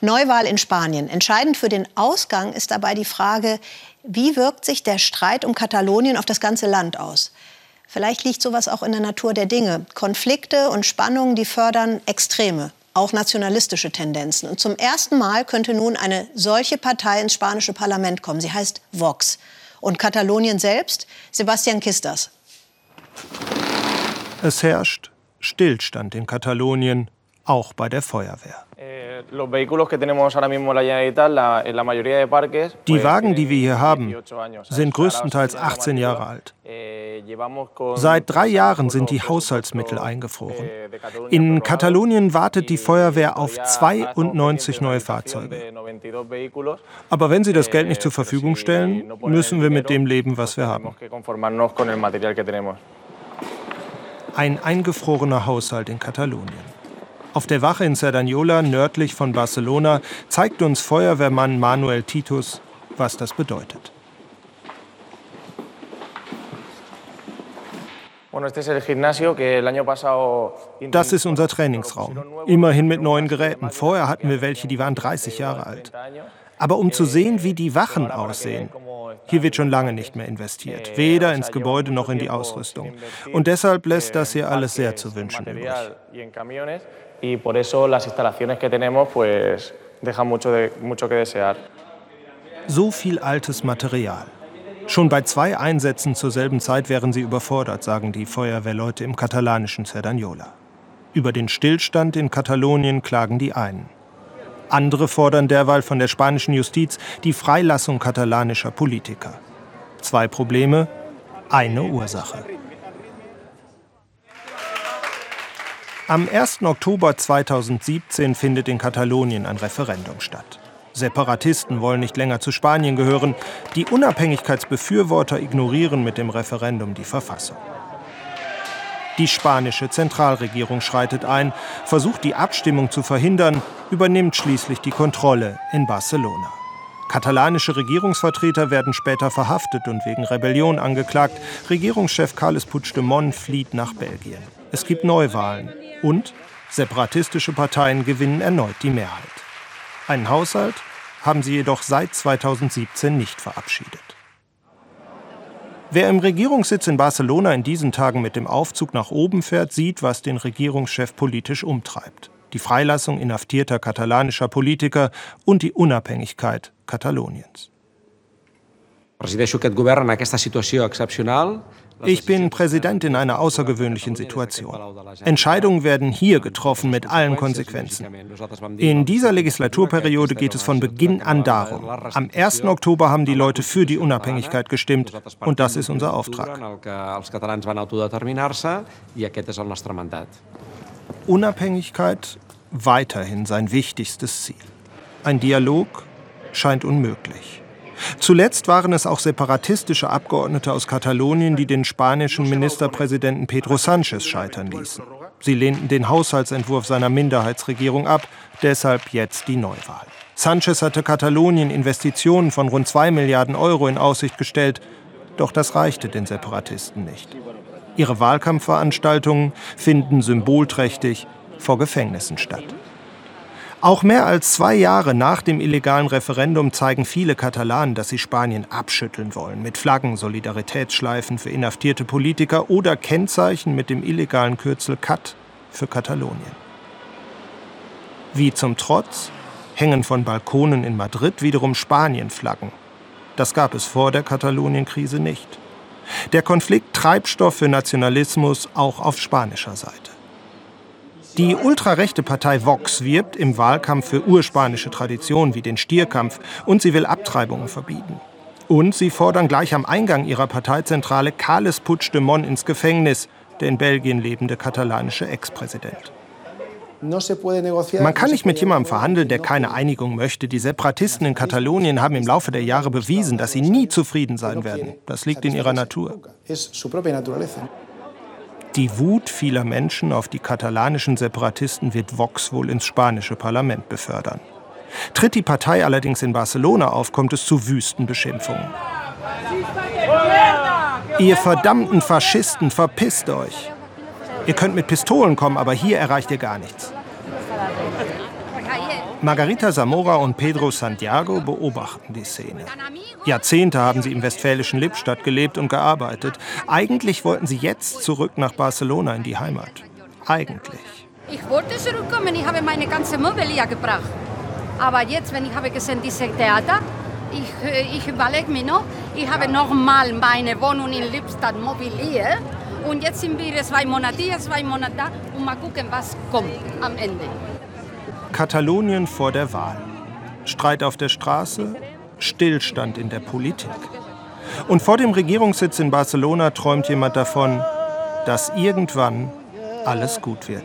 Neuwahl in Spanien. Entscheidend für den Ausgang ist dabei die Frage, wie wirkt sich der Streit um Katalonien auf das ganze Land aus? Vielleicht liegt sowas auch in der Natur der Dinge. Konflikte und Spannungen, die fördern Extreme, auch nationalistische Tendenzen. Und zum ersten Mal könnte nun eine solche Partei ins spanische Parlament kommen. Sie heißt Vox. Und Katalonien selbst? Sebastian Kistas. Es herrscht Stillstand in Katalonien, auch bei der Feuerwehr. Die Wagen, die wir hier haben, sind größtenteils 18 Jahre alt. Eh, Seit drei Jahren sind die Haushaltsmittel eingefroren. In Katalonien wartet die Feuerwehr auf 92 neue Fahrzeuge. Aber wenn sie das Geld nicht zur Verfügung stellen, müssen wir mit dem leben, was wir haben. Ein eingefrorener Haushalt in Katalonien. Auf der Wache in Cerdanyola, nördlich von Barcelona, zeigt uns Feuerwehrmann Manuel Titus, was das bedeutet. Das ist unser Trainingsraum. Immerhin mit neuen Geräten. Vorher hatten wir welche, die waren 30 Jahre alt. Aber um zu sehen, wie die Wachen aussehen, hier wird schon lange nicht mehr investiert, weder ins Gebäude noch in die Ausrüstung. Und deshalb lässt das hier alles sehr zu wünschen übrig. So viel altes Material. Schon bei zwei Einsätzen zur selben Zeit wären sie überfordert, sagen die Feuerwehrleute im katalanischen Cerdanyola. Über den Stillstand in Katalonien klagen die einen. Andere fordern derweil von der spanischen Justiz die Freilassung katalanischer Politiker. Zwei Probleme, eine Ursache. Am 1. Oktober 2017 findet in Katalonien ein Referendum statt. Separatisten wollen nicht länger zu Spanien gehören. Die Unabhängigkeitsbefürworter ignorieren mit dem Referendum die Verfassung. Die spanische Zentralregierung schreitet ein, versucht die Abstimmung zu verhindern, übernimmt schließlich die Kontrolle in Barcelona. Katalanische Regierungsvertreter werden später verhaftet und wegen Rebellion angeklagt. Regierungschef Carles Puigdemont flieht nach Belgien. Es gibt Neuwahlen und separatistische Parteien gewinnen erneut die Mehrheit. Einen Haushalt haben sie jedoch seit 2017 nicht verabschiedet. Wer im Regierungssitz in Barcelona in diesen Tagen mit dem Aufzug nach oben fährt, sieht, was den Regierungschef politisch umtreibt. Die Freilassung inhaftierter katalanischer Politiker und die Unabhängigkeit Kataloniens. Presideixo ich bin Präsident in einer außergewöhnlichen Situation. Entscheidungen werden hier getroffen mit allen Konsequenzen. In dieser Legislaturperiode geht es von Beginn an darum. Am 1. Oktober haben die Leute für die Unabhängigkeit gestimmt und das ist unser Auftrag. Unabhängigkeit weiterhin sein wichtigstes Ziel. Ein Dialog scheint unmöglich. Zuletzt waren es auch separatistische Abgeordnete aus Katalonien, die den spanischen Ministerpräsidenten Pedro Sánchez scheitern ließen. Sie lehnten den Haushaltsentwurf seiner Minderheitsregierung ab, deshalb jetzt die Neuwahl. Sánchez hatte Katalonien Investitionen von rund 2 Milliarden Euro in Aussicht gestellt, doch das reichte den Separatisten nicht. Ihre Wahlkampfveranstaltungen finden symbolträchtig vor Gefängnissen statt. Auch mehr als zwei Jahre nach dem illegalen Referendum zeigen viele Katalanen, dass sie Spanien abschütteln wollen. Mit Flaggen, Solidaritätsschleifen für inhaftierte Politiker oder Kennzeichen mit dem illegalen Kürzel CAT für Katalonien. Wie zum Trotz hängen von Balkonen in Madrid wiederum Spanienflaggen. Das gab es vor der Katalonienkrise nicht. Der Konflikt Treibstoff für Nationalismus auch auf spanischer Seite. Die ultrarechte Partei Vox wirbt im Wahlkampf für urspanische Traditionen wie den Stierkampf und sie will Abtreibungen verbieten. Und sie fordern gleich am Eingang ihrer Parteizentrale Carles Puigdemont ins Gefängnis, der in Belgien lebende katalanische Ex-Präsident. Man kann nicht mit jemandem verhandeln, der keine Einigung möchte. Die Separatisten in Katalonien haben im Laufe der Jahre bewiesen, dass sie nie zufrieden sein werden. Das liegt in ihrer Natur. Die Wut vieler Menschen auf die katalanischen Separatisten wird Vox wohl ins spanische Parlament befördern. Tritt die Partei allerdings in Barcelona auf, kommt es zu wüsten Beschimpfungen. Ihr verdammten Faschisten, verpisst euch! Ihr könnt mit Pistolen kommen, aber hier erreicht ihr gar nichts. Margarita Zamora und Pedro Santiago beobachten die Szene. Jahrzehnte haben sie im westfälischen Lippstadt gelebt und gearbeitet. Eigentlich wollten sie jetzt zurück nach Barcelona in die Heimat. Eigentlich. Ich wollte zurückkommen, ich habe meine ganze Möbel hier gebracht. Aber jetzt, wenn ich habe gesehen, diese Theater, ich, äh, ich überlege mir noch, ich habe noch mal meine Wohnung in Lippstadt mobiliert und jetzt sind wir zwei Monate hier, zwei Monate da und mal gucken, was kommt am Ende. Katalonien vor der Wahl. Streit auf der Straße, Stillstand in der Politik. Und vor dem Regierungssitz in Barcelona träumt jemand davon, dass irgendwann alles gut wird.